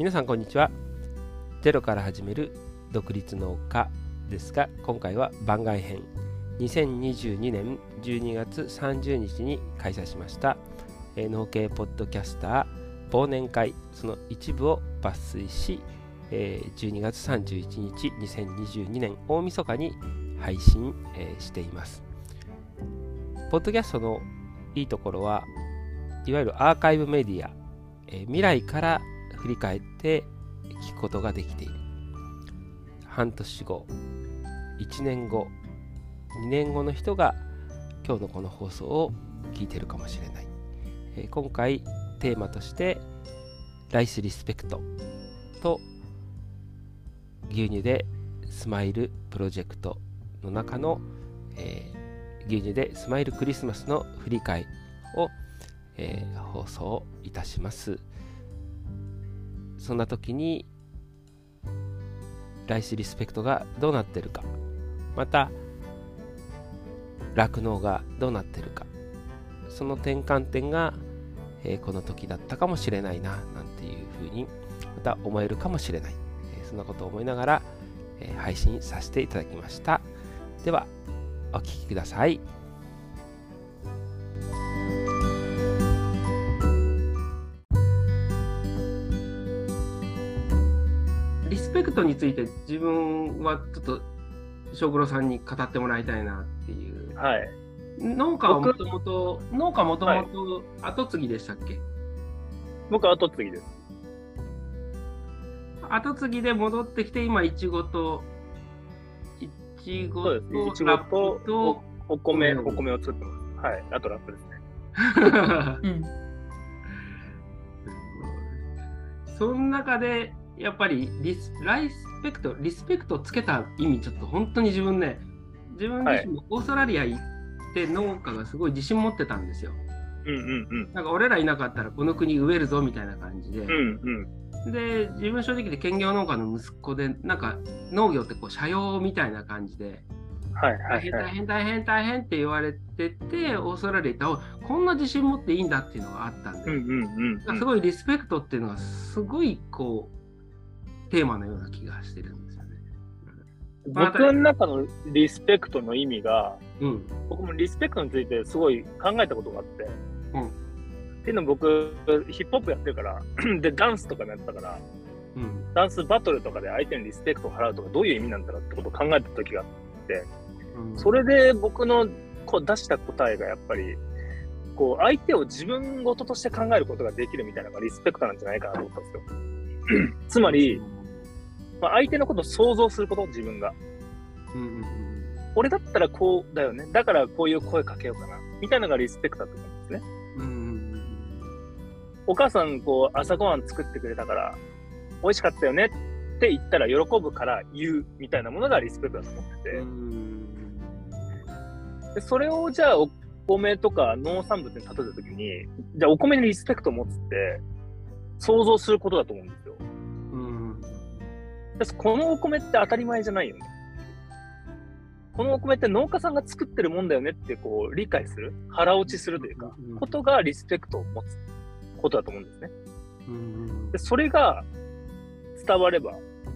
皆さんこんにちは。ゼロから始める独立農家ですが今回は番外編。2022年12月30日に開催しました農系ポッドキャスター忘年会。その一部を抜粋し、12月31日2022年大晦日に配信、しています。ポッドキャストのいいところはいわゆるアーカイブメディア、未来から振り返って聞くことができている。半年後1年後2年後の人が今日のこの放送を聞いてるかもしれない、え今回テーマとしてライスリスペクトと牛乳でスマイルプロジェクトの中の、えー牛乳でスマイルクリスマスの振り返りを、えー放送いたします。そんな時にライスリスペクトがどうなってるか。また酪農がどうなってるか。その転換点が、えーこの時だったかもしれないななんていうふうにまた思えるかもしれない、えーそんなことを思いながら、えー配信させていただきました。ではお聞きください。ペクトについて自分はちょっと翔黒さんに語ってもらいたいなっていうはい。農家はも僕ともと農家もともと後継ぎでしたっけ、僕は後継ぎです。後継ぎで戻ってきて今いちごといちごそうですね。いちごとラップととお米、お米を作ってます。はい。あとラップですね。うん、その中でやっぱりリスライスペクトリスペクトつけた意味ちょっと本当に自分ね自分自身もオーストラリア行って農家がすごい自信持ってたんですよ。うんうんうん。なんか俺らいなかったらこの国植えるぞみたいな感じで、うんうん。で自分正直で兼業農家の息子でなんか農業ってこう社用みたいな感じではいは大変大いはい。変大変大変って言われててオーストラリア行ったらおこんな自信持っていいんだっていうのがあったんで、うんうんうん。すごいリスペクトっていうのはすごいこうテーマのような気がしてるんですよね。僕の中のリスペクトの意味が、うん僕もリスペクトについてすごい考えたことがあって。うんっていうのも僕、ヒップホップやってるから、で、ダンスとかもやったから、うんダンスバトルとかで相手にリスペクトを払うとかどういう意味なんだろうってことを考えた時があって、うんそれで僕のこう出した答えがやっぱり、こう相手を自分事として考えることができるみたいなのがリスペクトなんじゃないかなと思ったんですよ。つまり、まあ、相手のことを想像すること、自分が。うんうん俺だったらこうだよね。だからこういう声かけようかな。みたいなのがリスペクトだと思うんですね。うんうんお母さん、こう、朝ごはん作ってくれたから、美味しかったよねって言ったら喜ぶから言うみたいなものがリスペクトだと思ってて。うんうんでそれをじゃあお米とか農産物に例えたときに、じゃあお米にリスペクトを持つって、想像することだと思うんですよ。このお米って当たり前じゃないよね。このお米って農家さんが作ってるもんだよねってこう理解する、腹落ちするというか、うんことがリスペクトを持つことだと思うんですね。うんでそれが伝われば、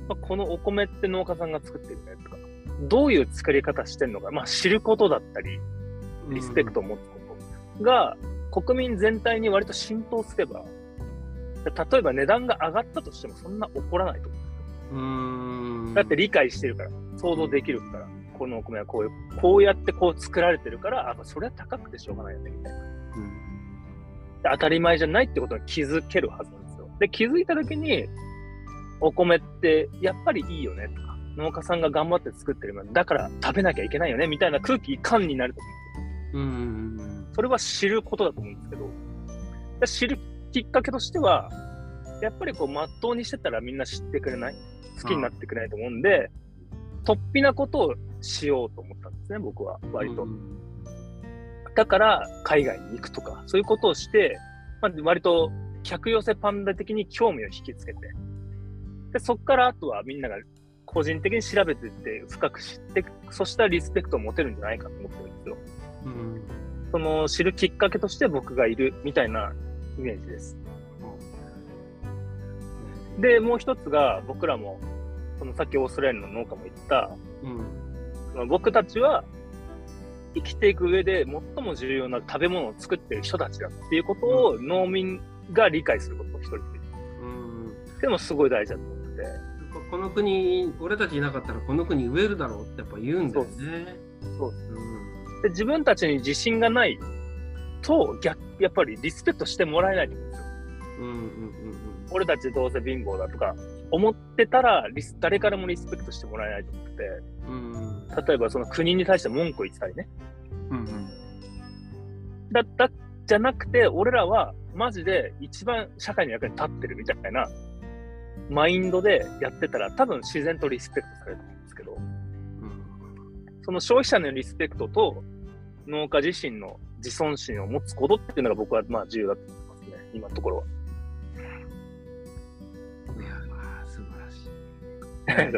まあ、このお米って農家さんが作ってるねとか、どういう作り方してるのか、まあ、知ることだったり、リスペクトを持つことが国民全体に割と浸透すれば、例えば値段が上がったとしてもそんな怒らないと思う。うん。だって理解してるから、想像できるから、このお米はこういう、こうやってこう作られてるから、あ、それは高くてしょうがないよね、みたいな。で当たり前じゃないってことに気づけるはずなんですよ。で、気づいたときに、お米ってやっぱりいいよねとか、農家さんが頑張って作ってるものだから食べなきゃいけないよねみたいな空気感になると思う。んですよ。うん。それは知ることだと思うんですけど、で知るきっかけとしては、やっぱりこう、まっとうにしてたらみんな知ってくれない好きになってくれないと思うんで、突飛なことをしようと思ったんですね、僕は、割と。だから、海外に行くとか、そういうことをして、まあ、割と客寄せパンダ的に興味を引きつけて、で、そこからあとはみんなが個人的に調べていって、深く知って、そしたらリスペクトを持てるんじゃないかと思ってるんですよ。うんその知るきっかけとして僕がいるみたいなイメージです。で、もう一つが、僕らも、そのさっきオーストラリアの農家も言った、うんその僕たちは生きていく上で最も重要な食べ物を作ってる人たちだっていうことを農民が理解することを一人で。うんでもすごい大事だと思ってて。ここの国、俺たちいなかったらこの国植えるだろうってやっぱ言うんだよね。そううんで自分たちに自信がないと逆、やっぱりリスペクトしてもらえないと思うんですよ。うんうんうん俺たちどうせ貧乏だとか思ってたらリス、誰からもリスペクトしてもらえないと思ってて、うん。うん例えばその国に対して文句を言ってたりね。うんうん。だったじゃなくて、俺らはマジで一番社会の役に立ってるみたいなマインドでやってたら多分自然とリスペクトされると思うんですけど、その消費者のリスペクトと農家自身の自尊心を持つことっていうのが僕はまあ重要だと思いますね、今のところは。い。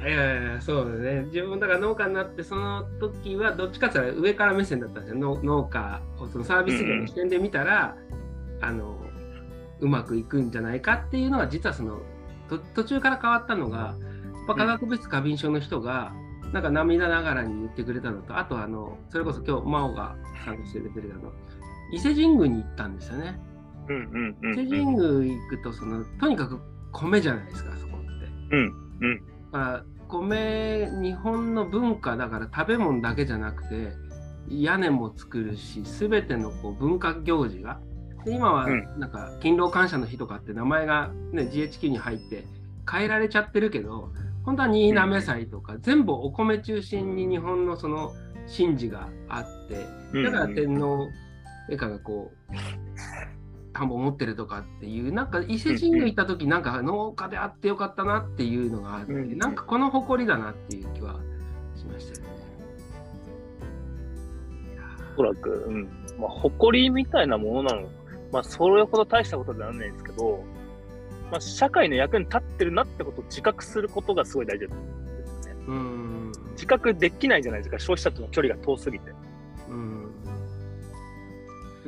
いやいやそうだね自分だから農家になってその時はどっちかっていうと上から目線だったんですよ農農家をそのサービス業の視点で見たら、あのうまくいくんじゃないかっていうのは実はそのと途中から変わったのがやっぱ化学物質過敏症の人が、なんか涙ながらに言ってくれたのとあとあのそれこそ今日真央が参加してくれてるあの伊勢神宮に行ったんですよね。うんうんうん、伊勢神宮行くとそのとにかく米じゃないですかそこって。うんうん。米日本の文化だから食べ物だけじゃなくて屋根も作るし全てのこう文化行事が。で今はうん。なんか勤労感謝の日とかって名前が、ね、GHQ に入って変えられちゃってるけど本当は新滑祭とか全部お米中心に日本のその神事があってうん。だから天皇陛下がこう田んぼ持ってるとかっていうなんか伊勢神宮行った時なんか農家であってよかったなっていうのがあってうんなんかこの誇りだなっていう気はしましたよね。おそらく、うん。まあ、誇りみたいなものなの。まあ、それほど大したことではないんですけど、まあ、社会の役に立ってるなってことを自覚することがすごい大事ですよね。うん自覚できないじゃないですか、消費者との距離が遠すぎて。うん、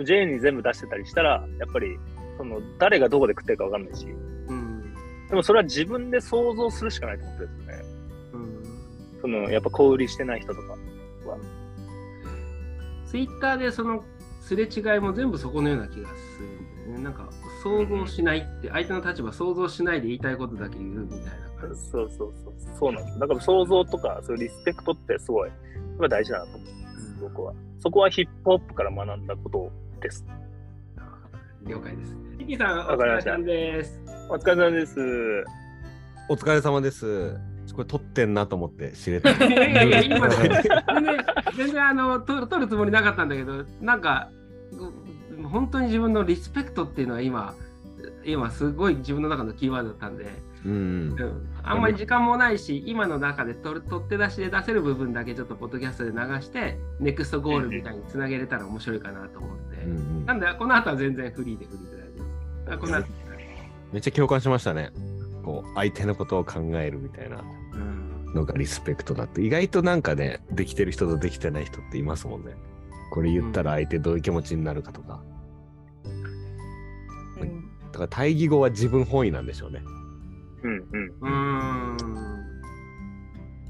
J に全部出してたりしたら、やっぱり、その、誰がどこで食ってるかわかんないし、うんでもそれは自分で想像するしかないと思ってるんですよね。うんその、やっぱ小売りしてない人とか。ツイッターでそのすれ違いも全部そこのような気がするんだよね。なんか想像しないって相手の立場想像しないで言いたいことだけ言うみたいな感じ。そうそうそう。そうなんです。だから想像とか、そういうリスペクトってすごい、やっぱ大事だなと思うんです、僕は。そこはヒップホップから学んだことです。了解です。リキさん、お疲れさんです。お疲れ様です。お疲れ様です。これ撮ってんなと思って知れた。い やいやいや、今ね、全然、全然あの撮る撮るつもりなかったんだけど、なんか、う本当に自分のリスペクトっていうのは今、今すごい自分の中のキーワードだったんで、うん。うんあんまり時間もないし、今の中で取る取って出しで出せる部分だけちょっとポッドキャストで流して、ネクストゴールみたいにつなげれたら面白いかなと思って。うんうんなんで、この後は全然フリーでフリーで大丈夫です。めっちゃ共感しましたね。こう相手のことを考えるみたいなうんのがリスペクトだって意外となんかねできてる人とできてない人っていますもんね。これ言ったら相手どういう気持ちになるかとか。だから対義語は自分本位なんでしょうね。うんうん。うーん。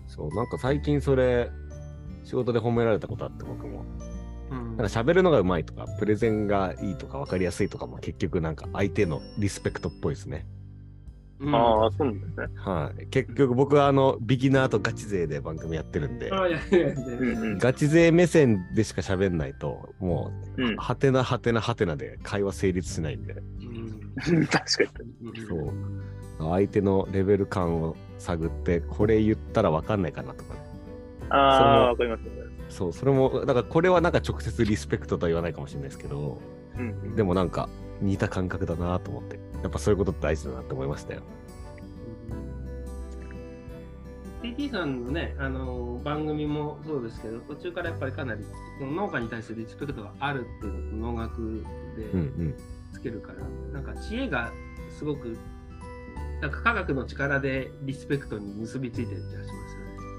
そうなんか最近それ仕事で褒められたことあって僕も。うんなんか喋るのがうまいとかプレゼンがいいとか分かりやすいとかも結局なんか相手のリスペクトっぽいですね。うんああ、そうなんですね。はい、結局僕はあのビギナーとガチ勢で番組やってるんで、あいやいやいやうんうん。ガチ勢目線でしか喋んないともう。うんはてなはてなはてなで会話成立しないんで、うん 確かに。そう相手のレベル感を探ってこれ言ったら分かんないかなとかねああ、わかりますね。そうそれもだからこれはなんか直接リスペクトとは言わないかもしれないですけどうんでもなんか似た感覚だなと思ってやっぱそういうことって大事だなって思いましたよ TT さんのね、あの番組もそうですけど、途中からやっぱりかなり農家に対するリスペクトがあるっていうのと農学でうんうんつけるから、なんか知恵がすごく、なんか科学の力でリスペクトに結びついてる気がします。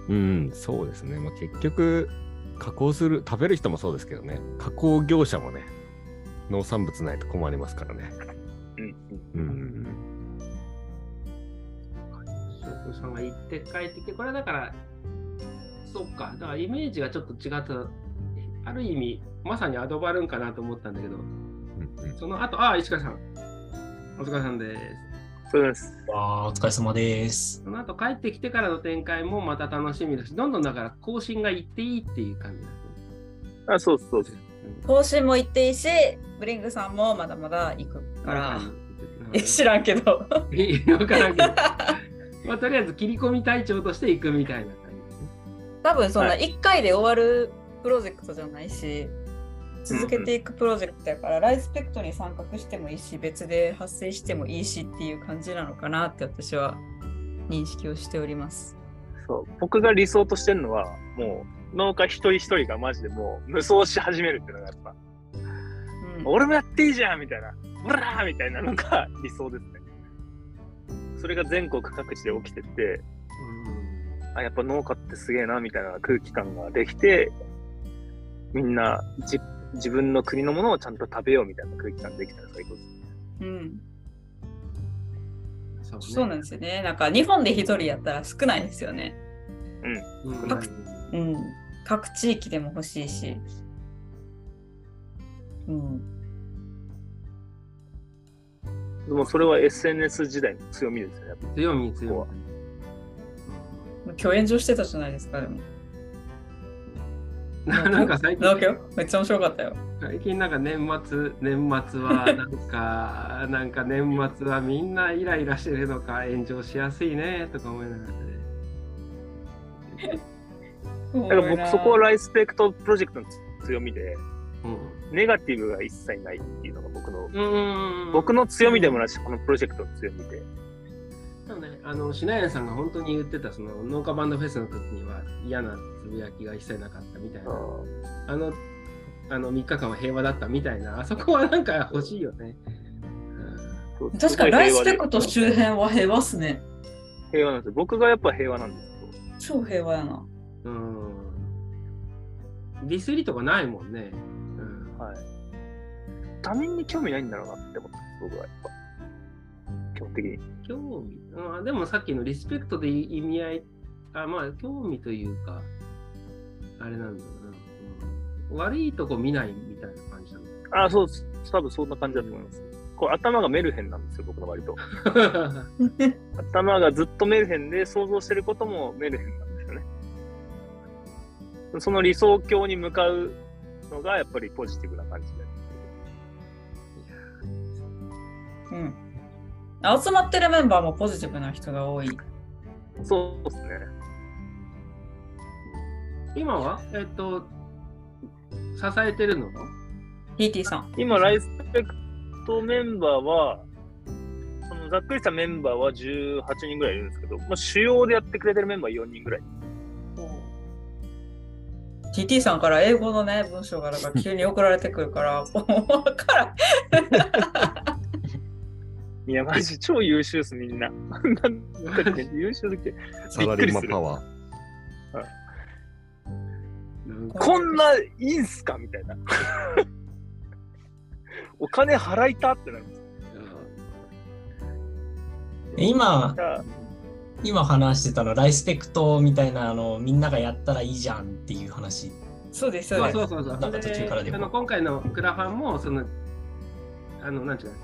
うん、そうですね。まあ、結局、加工する、食べる人もそうですけどね、加工業者もね、農産物ないと困りますからね。うんうん。うん。さんが行って帰ってきて、これはだから、そっか、だからイメージがちょっと違った、ある意味、まさにアドバルーンかなと思ったんだけど、うんうんその後、ああ、石川さん、お疲れさんです。そうです。わあ、お疲れ様です。その後帰ってきてからの展開もまた楽しみだし、どんどんだから更新がいっていいっていう感じなんですね。あ、そうそうです。更新も行っていいし、ブリングさんもまだまだ行くから。知らんけど。いやわからんけど。まあ、とりあえず切り込み隊長として行くみたいな感じですね。多分そんなは1回で終わるプロジェクトじゃないし、続けていくプロジェクトやから、ライスペクトに参画してもいいし、別で発生してもいいしっていう感じなのかなって私は認識をしております。そう。僕が理想としてるのは、もう、農家一人一人がマジでもう無双し始めるっていうのがやっぱ、うん、俺もやっていいじゃんみたいな、ブラーみたいなのが理想ですね。それが全国各地で起きてて、あ、やっぱ農家ってすげえなみたいな空気感ができて、みんなじ自分の国のものをちゃんと食べようみたいな空気感できたら最高です。うん、そうねそうなんですよね。なんか日本で一人やったら少ないですよね。うん各うん。各地域でも欲しいし。うん。でもそれは SNS 時代の強みですよね。やっぱ強み強こみ。今日炎上してたじゃないですか、でも。ななんか最近よめっちゃ面白かったよ。最近なんか年末年末はなんか なんか年末はみんなイライラしてるのか炎上しやすいねとか思いながらね。だから僕そこはライスペクトプロジェクトの強みで、うんネガティブが一切ないっていうのが僕の、うん僕の強みでもないし、このプロジェクトの強みで。そうね、あの、シナヤンさんが本当に言ってた、その農家バンドフェスの時には嫌なつぶやきが一切なかったみたいな、あの、あの3日間は平和だったみたいな、あ そこはなんか欲しいよね。確かにライスペクトす周辺は平和っすね。平和なんですよ。僕がやっぱ平和なんですけど。超平和やな。うん。うんディスりとかないもんね。うんはい。他人に興味ないんだろうなって思ったんです、僕はやっぱ。基本的に。興味、うん、でもさっきのリスペクトで意味合い、あまあ、興味というか、あれなんだろうな、うん。悪いとこ見ないみたいな感じなの。あ、そうです。多分そんな感じだと思います。こう頭がメルヘンなんですよ、僕の割と。頭がずっとメルヘンで想像してることもメルヘンなんですよね。その理想郷に向かうのがやっぱりポジティブな感じで。うん。集まってるメンバーもポジティブな人が多い。そうですね。今は、えっと、支えてるの TT さん。今、ライスペクトメンバーは、そのざっくりしたメンバーは18人ぐらいいるんですけど、まあ、主要でやってくれてるメンバー4人ぐらい。TT さんから英語のね、文章がなんか急に送られてくるから、もうわからん。いや、マジ超優秀っす、みんな。なんかね優秀すぎて。サラリーマンパワー。こんないいんすか？みたいな。お金払いたってなるんですよ。今、今話してたの、ライスペクトみたいなあの、みんながやったらいいじゃんっていう話。そうです、そうそうです。そうそうそう。なんか途中からでもあの今回のクラファンも、その、あの、なんていうか、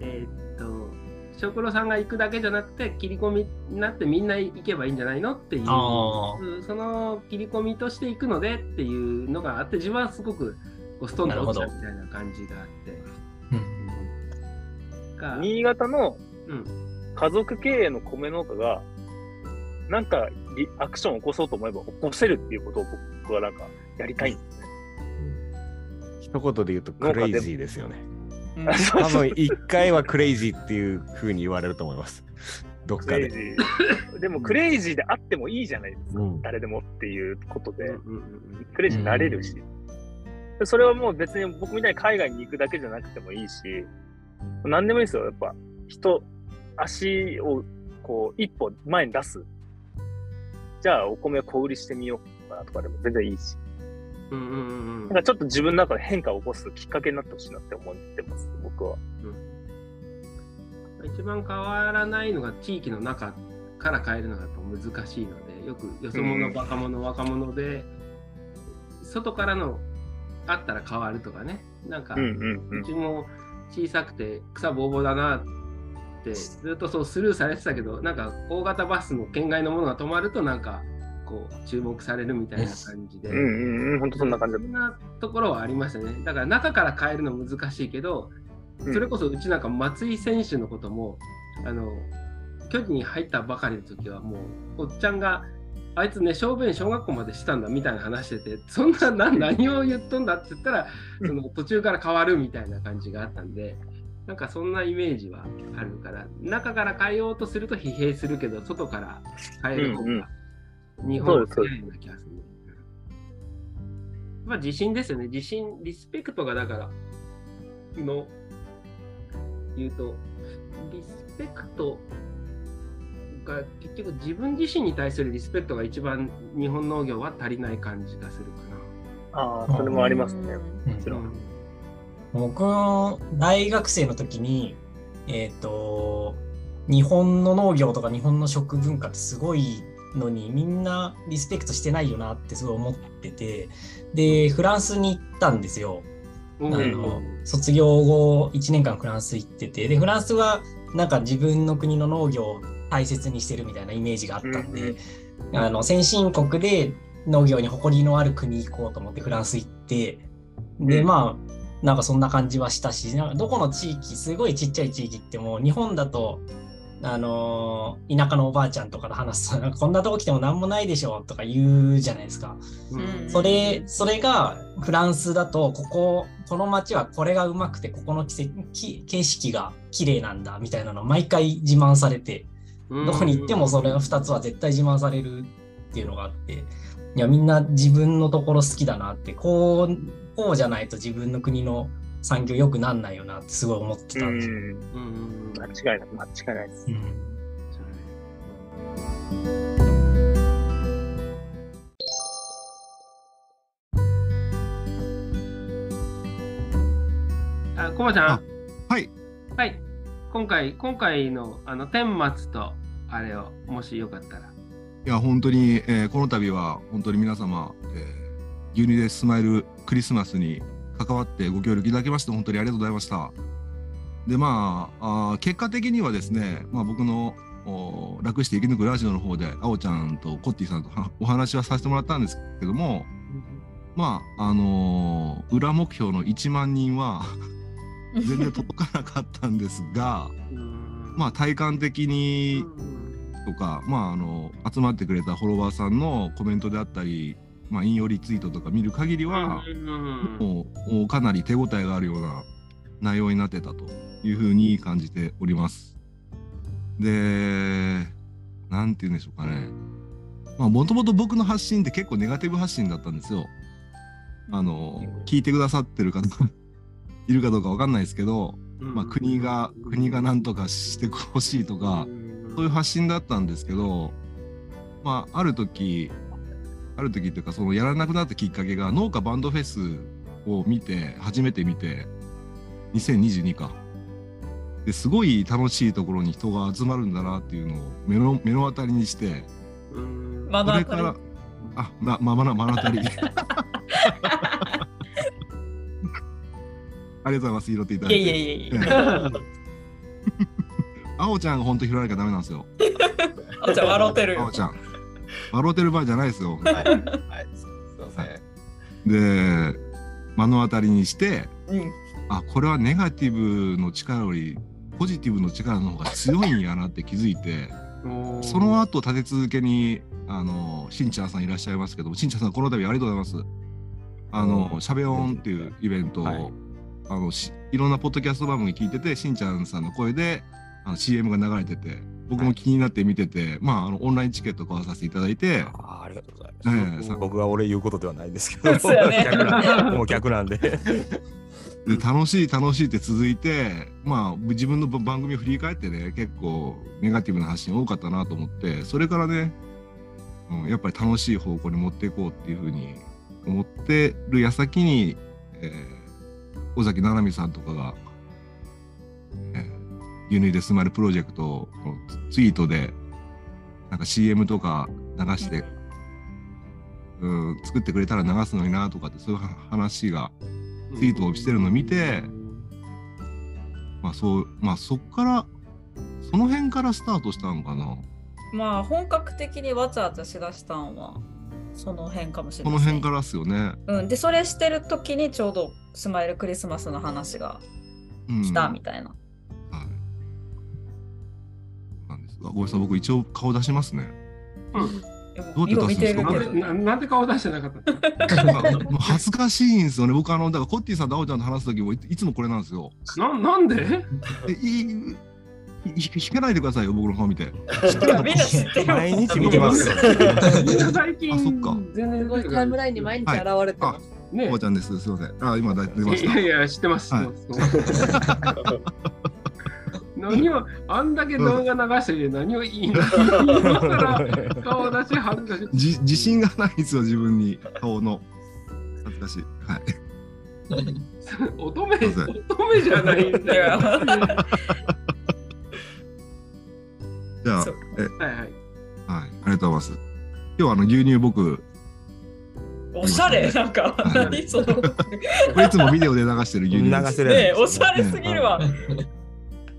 えーっと、食郎さんが行くだけじゃなくて、切り込みになってみんな行けばいいんじゃないのっていう、その切り込みとして行くのでっていうのがあって、自分はすごくこうストンと落ちたみたいな感じがあって。うんが新潟のうん家族経営の米農家が、なんかリアクションを起こそうと思えば起こせるっていうことを僕はなんかやりたいんですね。一言で言うとクレイジーですよね。うん 多分一回はクレイジーっていう風に言われると思います。どっかで。でもクレイジーであってもいいじゃないですか。うん誰でもっていうことで、クレイジーになれるし。でそれはもう別に僕みたいに海外に行くだけじゃなくてもいいし、何でもいいですよ。やっぱ人、足をこう一歩前に出す。じゃあお米を小売りしてみようかなとかでも全然いいし。うんうんうんうんなんかちょっと自分の中で変化を起こすきっかけになってほしいなって思ってます、僕は。一番変わらないのが地域の中、から変えるのがやっぱ難しいのでよくよそ者若者若者で外からのあったら変わるとかね。なんか、うんうんうん。うちも小さくて草ぼうぼうだなってずっとそうスルーされてたけどなんか大型バスの県外のものが止まるとなんかこう注目されるみたいな感じで、うんうんうん、本当そんな感じ。そんなところはありましたね。だから中から変えるの難しいけどうん。それこそうちなんか松井選手のこともあの巨人に入ったばかりの時はもうおっちゃんがあいつね小便小学校までしたんだみたいな話しててそんなな何を言っとんだって言ったらその途中から変わるみたいな感じがあったんでなんかそんなイメージはあるから中から変えようとすると疲弊するけど外から変える方が日本はそうです早いような気がするね。まあ自信ですよね自信リスペクトがだからの言うとリスペクトが結局自分自身に対するリスペクトが一番日本農業は足りない感じがするかああ、それもありますね。うんもちろん。僕の大学生の時に、えっ、と、日本の農業とか日本の食文化ってすごいのにみんなリスペクトしてないよなってすごい思ってて、で、フランスに行ったんですよ。な。あの卒業後1年間フランス行ってて、で、フランスはなんか自分の国の農業を大切にしてるみたいなイメージがあったんで、うんあの先進国で農業に誇りのある国行こうと思ってフランス行って、で、うんまあ、なんかそんな感じはしたし、なんかどこの地域、すごいちっちゃい地域ってもう日本だと、あのー田舎のおばあちゃんとかと話すと、こんなとこ来ても何もないでしょとか言うじゃないですか。うんそれ、それがフランスだと、ここ、この街はこれがうまくて、ここの季節き景色が綺麗なんだみたいなのを毎回自慢されて、どこに行ってもそれの2つは絶対自慢されるっていうのがあって、いや、みんな自分のところ好きだなって、こう、こうじゃないと自分の国の産業良くなんないよなってすごい思ってたんですよ。うん。うんうん間違いない、間違いないです。うんあ、コバちゃんあはい。はい。今回、今回のあの天末とあれを、もしよかったら。いや、本当に、えーこの度は、本当に皆様、えー牛乳でスマイルクリスマスに関わってご協力いただきまして、本当にありがとうございました。で、まあ、あー結果的にはですね、まあ、僕のお楽して生き抜くラジオの方で、あおちゃんとコッティさんとは お話はさせてもらったんですけども、まあ、あのー裏目標の1万人は 全然届かなかったんですが、まあ、体感的にとか、まあ、あの集まってくれたフォロワーさんのコメントであったり、まあ、引用リツイートとか見る限りは、もうかなり手応えがあるような内容になってたというふうに感じております。で、なんて言うんでしょうかね。まあ、もともと僕の発信って結構ネガティブ発信だったんですよ。あの、聞いてくださってる方いるかどうかわかんないですけど、まあ、国が、国が何とかしてほしいとか、そういう発信だったんですけど、まあ、ある時、ある時っていうか、そのやらなくなったきっかけが、農家バンドフェスを見て、初めて見て、2022か。ですごい楽しいところに人が集まるんだなっていうのを目の目の当たりにして、これから、あ、ま、ま、まな、まなたり。ありがとうございます。拾っていただいて。いやいやいや。あおちゃんが本当拾わなきゃダメなんですよ。あじゃあ笑ってるよあお。ちゃん。笑うてる場合じゃないですよ。はい。はい。すいません。で、目の当たりにして、うん。あ、これはネガティブの力より、ポジティブの力の方が強いんやなって気づいて、その後立て続けに、あの、しんちゃんさんいらっしゃいますけども、しんちゃんさんこの度ありがとうございます。あの、しゃべ音っていうイベントを、はいあのし、いろんなポッドキャスト番組聞いてて、しんちゃんさんの声であの CM が流れてて、僕も気になって見てて、まあ、あの、オンラインチケット買わさせていただいて、あーありがとうございます。ええさ僕が俺言うことではないんですけど、そうやね逆なんもう逆なんで。で楽しい楽しいって続いてまあ自分の番組を振り返ってね結構ネガティブな発信多かったなと思ってそれからね、うん、やっぱり楽しい方向に持っていこうっていうふうに思ってる矢先に、えー尾崎七海さんとかが「えー、ユニでスマイルプロジェクト」のツイートでなんか CM とか流して、うん、作ってくれたら流すのになとかってそういう話がツイートをしてるのを見て、まあそうまあそっからその辺からスタートしたのかなまあ本格的にわちゃわちゃしだしたんはその辺かもしれこない、の辺からっすよね。うん、でそれしてる時にちょうどスマイルクリスマスの話がうん、来たみたいな。はい。なんですが、ごめんなさい、僕一応顔出しますね。でもどうやって出すんですか？なんでななんで顔出してなかったの？恥ずかしいんですよね。僕あのだからコッティさんとあおちゃんと話す時もいいつもこれなんですよ。ななんで？でいいひ引かないでくださいよ、僕の顔見て。みんな知ってる毎日見てます最近あそっか全然すごいタイムラインに毎日現れてます。ねおばちゃんです。すみません。あ、今だ出ました。いやいや、知ってます。知ってます何を、あんだけ動画流してて何をいいの 今更顔出し恥ずかしい。じ自信がないんですよ、自分に。顔の。恥ずかしい。はい。乙女、乙女じゃないんだよ。はじゃあ、え、いはい。はい。ありがとうございます。今日はあの牛乳僕、おしゃれなんかはい何そのこれいつもビデオで流してる牛乳流です。せるねえおしゃれすぎるわ。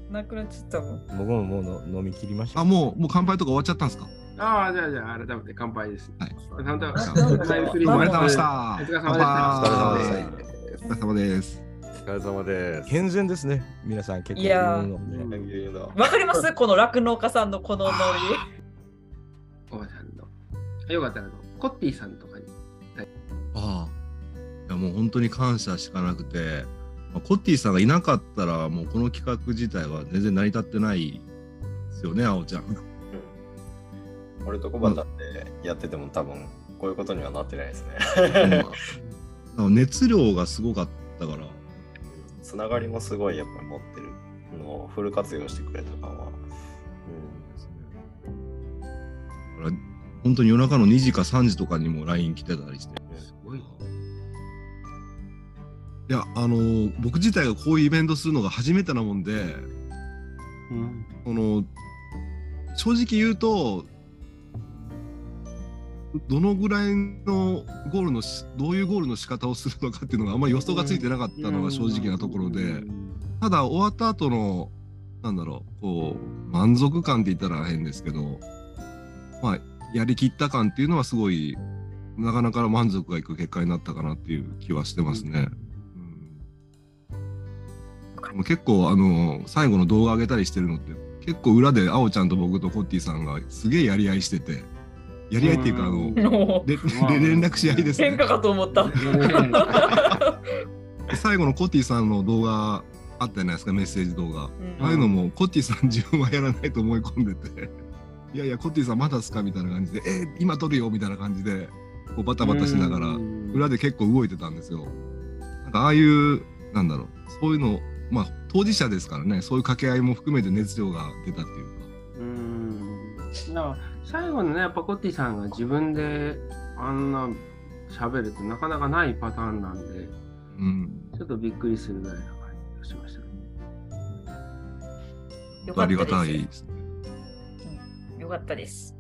なくなっちゃったもん。僕ももうの飲み切りました。あ、もう、もう乾杯とか終わっちゃったんですか？ああ、じゃあじゃあ、改めて乾杯です。はい。ちゃんと、うございました。お疲れ様でしたお疲れ様でお疲れ様です。お疲れ様です。健全ですね。皆さん結構いや。わかります？この酪農家さんのこのノおばちゃんの。よかったらあの、コッティさんとかに。ああ。いやもう本当に感謝しかなくて、まあコッティさんがいなかったら、もうこの企画自体は全然成り立ってないですよね、あおちゃん。俺とコバタってやってても多分こういうことにはなってないですね。まあ熱量がすごかったから、つながりもすごいやっぱり持ってるのをフル活用してくれた感は。だから本当に夜中の2時か3時とかにも LINE 来てたりして。すごい。いや、あのー僕自体がこういうイベントするのが初めてなもんで、うん。この正直言うとどのぐらいのゴールのしどういうゴールの仕方をするのかっていうのがあんまり予想がついてなかったのが正直なところで、ただ終わった後のなんだろうこう満足感って言ったら変ですけどまあやりきった感っていうのはすごいなかなか満足がいく結果になったかなっていう気はしてますね。うん、結構あの最後の動画上げたりしてるのって結構裏であおちゃんと僕とコッティさんがすげえやり合いしててやり合いっていうかあの でで連絡し合いですね。喧嘩かと思った。最後のコッティさんの動画あったじゃないですかメッセージ動画。うん。ああいうのもコッティさん自分はやらないと思い込んでて。いやいやコッティさんまだっすか？みたいな感じで。えー今撮るよ？みたいな感じでこうバタバタしながら裏で結構動いてたんですよ。なんかああいうなんだろうそういうのまあ当事者ですからねそういう掛け合いも含めて熱量が出たっていうかうん。だから最後のね、やっぱコッティさんが自分であんな喋るってなかなかないパターンなんで、うんちょっとびっくりするぐらいな感じがしましたね。よかったですありがたいですねよかったです。